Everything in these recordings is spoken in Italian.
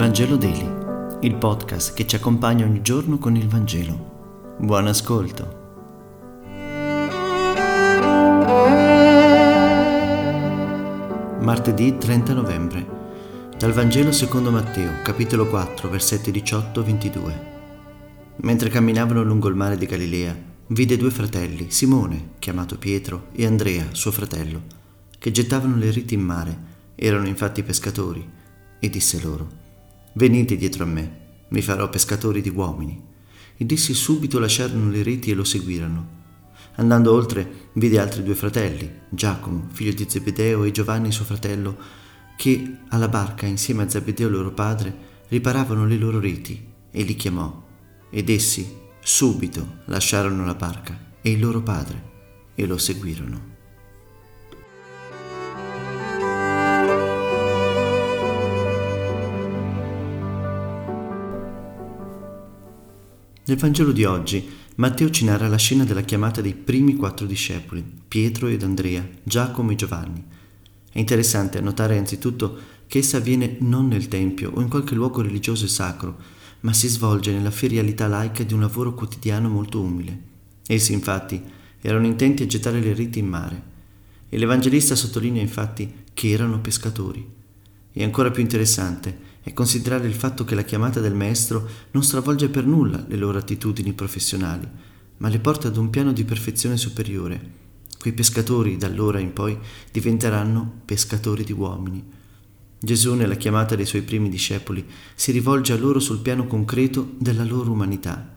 Vangelo Daily, il podcast che ci accompagna ogni giorno con il Vangelo. Buon ascolto. Martedì 30 novembre. Dal Vangelo secondo Matteo, capitolo 4, versetti 18-22. Mentre camminavano lungo il mare di Galilea, vide due fratelli, Simone, chiamato Pietro, e Andrea, suo fratello, che gettavano le riti in mare. Erano infatti pescatori, e disse loro, Venite dietro a me, mi farò pescatori di uomini. Ed essi subito lasciarono le reti e lo seguirono. Andando oltre, vide altri due fratelli, Giacomo, figlio di Zebedeo, e Giovanni, suo fratello, che alla barca, insieme a Zebedeo loro padre, riparavano le loro reti, e li chiamò. Ed essi subito lasciarono la barca e il loro padre, e lo seguirono. Nel Vangelo di oggi Matteo ci narra la scena della chiamata dei primi quattro discepoli, Pietro ed Andrea, Giacomo e Giovanni. È interessante notare anzitutto che essa avviene non nel Tempio o in qualche luogo religioso e sacro, ma si svolge nella ferialità laica di un lavoro quotidiano molto umile. Essi infatti erano intenti a gettare le riti in mare e l'Evangelista sottolinea infatti che erano pescatori. E ancora più interessante è considerare il fatto che la chiamata del Maestro non stravolge per nulla le loro attitudini professionali, ma le porta ad un piano di perfezione superiore. Quei pescatori da allora in poi diventeranno pescatori di uomini. Gesù nella chiamata dei suoi primi discepoli si rivolge a loro sul piano concreto della loro umanità.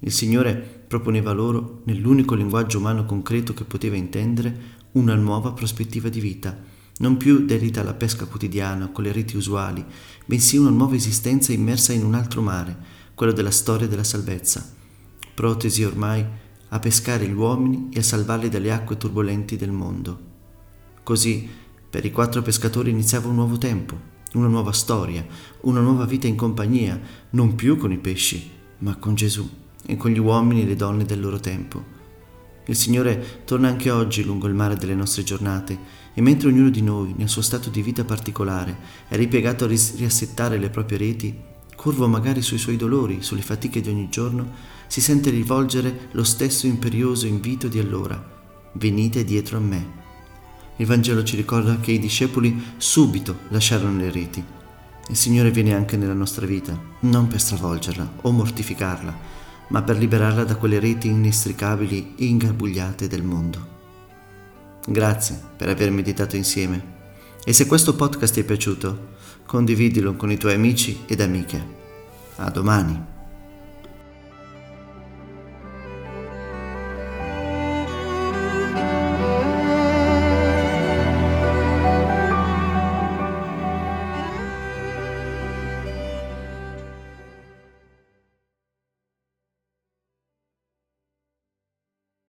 Il Signore proponeva loro, nell'unico linguaggio umano concreto che poteva intendere, una nuova prospettiva di vita, non più dedita alla pesca quotidiana con le reti usuali, bensì una nuova esistenza immersa in un altro mare, quello della storia della salvezza, protesi ormai a pescare gli uomini e a salvarli dalle acque turbolenti del mondo. Così, per i quattro pescatori iniziava un nuovo tempo, una nuova storia, una nuova vita in compagnia, non più con i pesci, ma con Gesù e con gli uomini e le donne del loro tempo. Il Signore torna anche oggi lungo il mare delle nostre giornate e mentre ognuno di noi, nel suo stato di vita particolare, è ripiegato a riassettare le proprie reti, curvo magari sui suoi dolori, sulle fatiche di ogni giorno, si sente rivolgere lo stesso imperioso invito di allora, venite dietro a me. Il Vangelo ci ricorda che i discepoli subito lasciarono le reti. Il Signore viene anche nella nostra vita, non per stravolgerla o mortificarla, ma per liberarla da quelle reti inestricabili e ingarbugliate del mondo. Grazie per aver meditato insieme e se questo podcast ti è piaciuto, condividilo con i tuoi amici ed amiche. A domani!